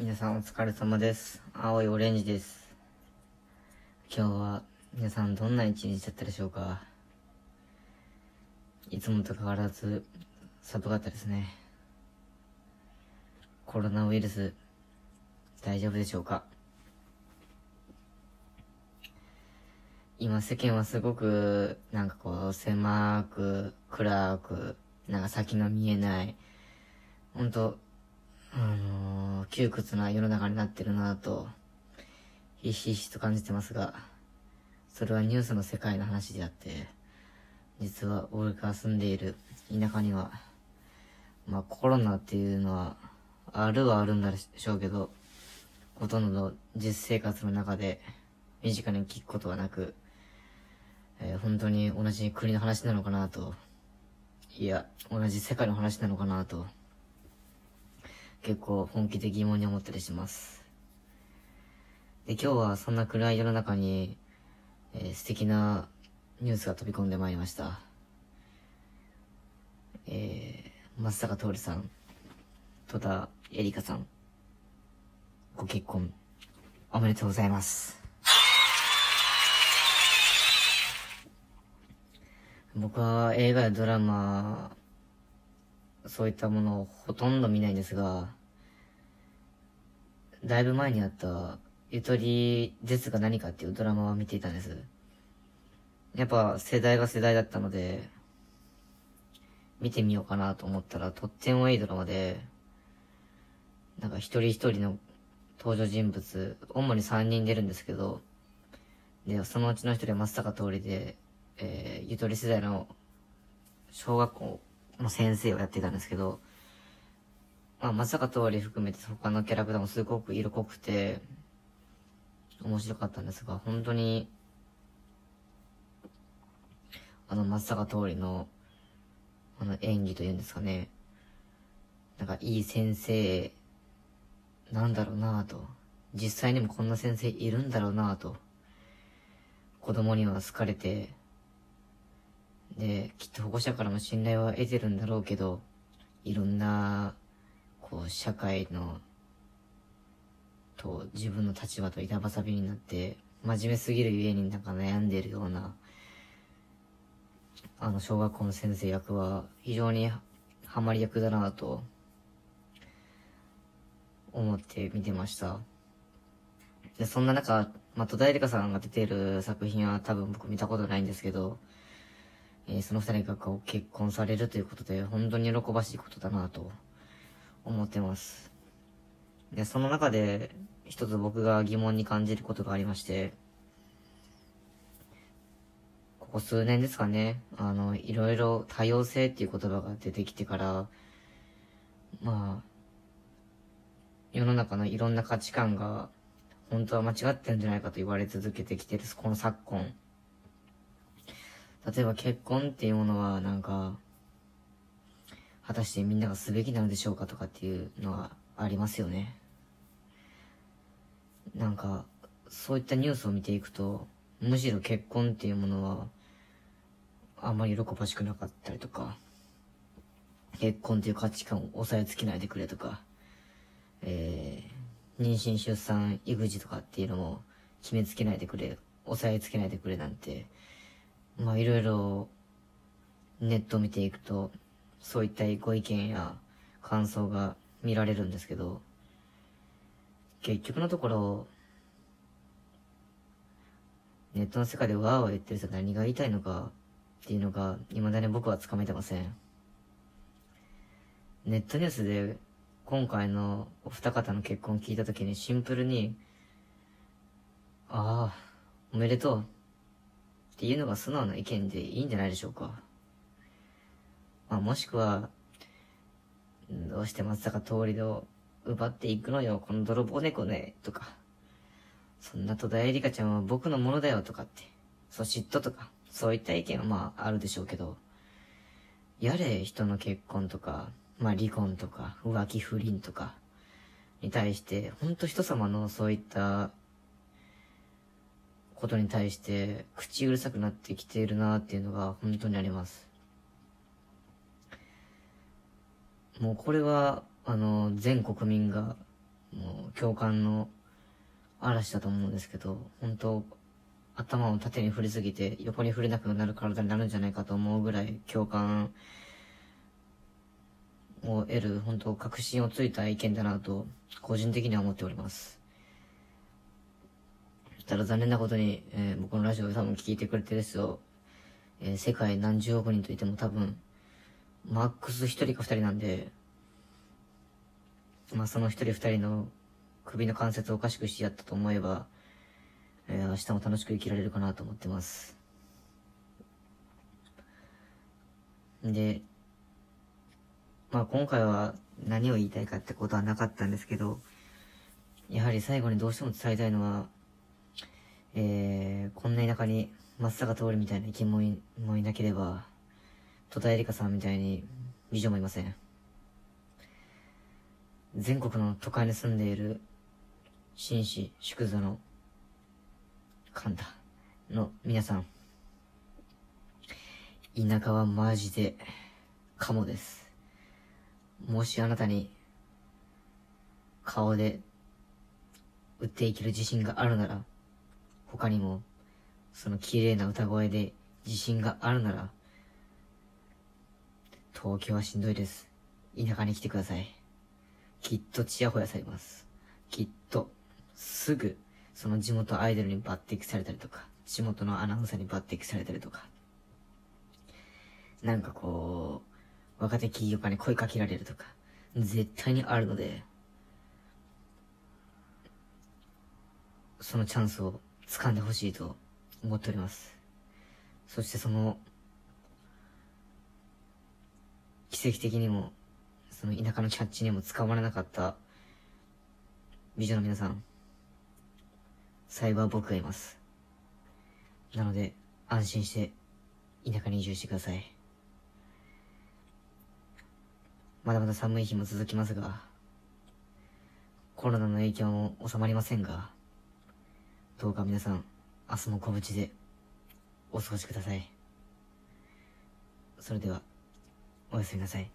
皆さんお疲れ様です。青いオレンジです。今日は皆さんどんな一日だったでしょうかいつもと変わらず寒かったですね。コロナウイルス大丈夫でしょうか今世間はすごくなんかこう狭く暗くなんか先の見えない本当あのー窮屈な世の中になってるなぁと、ひしひしと感じてますが、それはニュースの世界の話であって、実は俺が住んでいる田舎には、まあコロナっていうのは、あるはあるんだでしょうけど、ほとんど実生活の中で身近に聞くことはなく、えー本当に同じ国の話なのかなと、いや、同じ世界の話なのかなと、結構本気で疑問に思ったりします。で、今日はそんな暗い世の中に、えー素敵なニュースが飛び込んでまいりました。えー、松坂桃李さん、戸田恵梨香さん、ご結婚、おめでとうございます。僕は映画やドラマ、そういったものをほとんど見ないんですが、だいぶ前にあった、ゆとりですが何かっていうドラマは見ていたんです。やっぱ世代が世代だったので、見てみようかなと思ったらとってもいいドラマで、なんか一人一人の登場人物、主に3人出るんですけど、で、そのうちの一人は松坂桃李で、えー、ゆとり世代の小学校の先生をやってたんですけど、まあ、松坂桃李含めて他のキャラクターもすごく色濃くて、面白かったんですが、本当に、あの松坂桃李の、あの演技というんですかね、なんかいい先生、なんだろうなぁと、実際にもこんな先生いるんだろうなぁと、子供には好かれて、で、きっと保護者からも信頼は得てるんだろうけど、いろんな、こう、社会の、と自分の立場と板挟みになって、真面目すぎるゆえになんか悩んでるような、あの、小学校の先生役は、非常にハマり役だなと、思って見てました。で、そんな中、まあ、戸田恵梨香さんが出てる作品は多分僕見たことないんですけど、えその二人がこう結婚されるということで、本当に喜ばしいことだなと思ってます。で、その中で、一つ僕が疑問に感じることがありまして、ここ数年ですかね、あの、いろいろ多様性っていう言葉が出てきてから、まあ、世の中のいろんな価値観が、本当は間違ってるんじゃないかと言われ続けてきてる、この昨今。例えば結婚っていうものはなんか、果たしてみんながすべきなのでしょうかとかっていうのはありますよね。なんか、そういったニュースを見ていくと、むしろ結婚っていうものは、あんまり喜ばしくなかったりとか、結婚っていう価値観を押さえつけないでくれとか、えー、妊娠出産育児とかっていうのも決めつけないでくれ、押さえつけないでくれなんて、まあいろいろネット見ていくと、そういったご意見や感想が見られるんですけど、結局のところ、ネットの世界でわーわー言ってる人は何が言いたいのかっていうのが、未だに僕はつかめてません。ネットニュースで今回のお二方の結婚を聞いたときにシンプルに、ああ、おめでとうっていうのが素直な意見でいいんじゃないでしょうか。まあもしくは、どうして松坂桃李を奪っていくのよ、この泥棒猫ね、とか。そんな戸田恵梨香ちゃんは僕のものだよ、とかって。そう、嫉妬とか。そういった意見はまああるでしょうけど。やれ、人の結婚とか、まあ離婚とか、浮気不倫とか、に対して、ほんと人様のそういったことに対して口うるさくなってきているなっていうのが本当にあります。もうこれは、あの、全国民がもう共感の嵐だと思うんですけど、本当頭を縦に振りすぎて横に振れなくなる体になるんじゃないかと思うぐらい共感を得る本当確信をついた意見だなと個人的には思っております。ただ残念なことに、えー、僕のラジオを多分聞いてくれてる人、えー、世界何十億人といても多分、マックス1人か2人なんで、まあその1人2人の首の関節をおかしくしてやったと思えば、えー、明日も楽しく生きられるかなと思ってます。で、まあ今回は何を言いたいかってことはなかったんですけど、やはり最後にどうしても伝えたいのは、えー、こんな田舎に松坂通りみたいな生き物もいなければ、戸田恵梨香さんみたいに美女もいません。全国の都会に住んでいる紳士、宿座の神田の皆さん。田舎はマジで、カモです。もしあなたに、顔で、売っていける自信があるなら、他にも、その綺麗な歌声で自信があるなら、東京はしんどいです。田舎に来てください。きっとちやほやされます。きっと、すぐ、その地元アイドルに抜擢されたりとか、地元のアナウンサーに抜擢されたりとか、なんかこう、若手企業家に声かけられるとか、絶対にあるので、そのチャンスを掴んでほしいと思っております。そしてその、奇跡的にも、その田舎のキャッチにも使われなかった美女の皆さん、最後は僕がいます。なので、安心して田舎に移住してください。まだまだ寒い日も続きますが、コロナの影響も収まりませんが、どうか皆さん、明日も小淵でお過ごしください。それでは、おやすみなさい。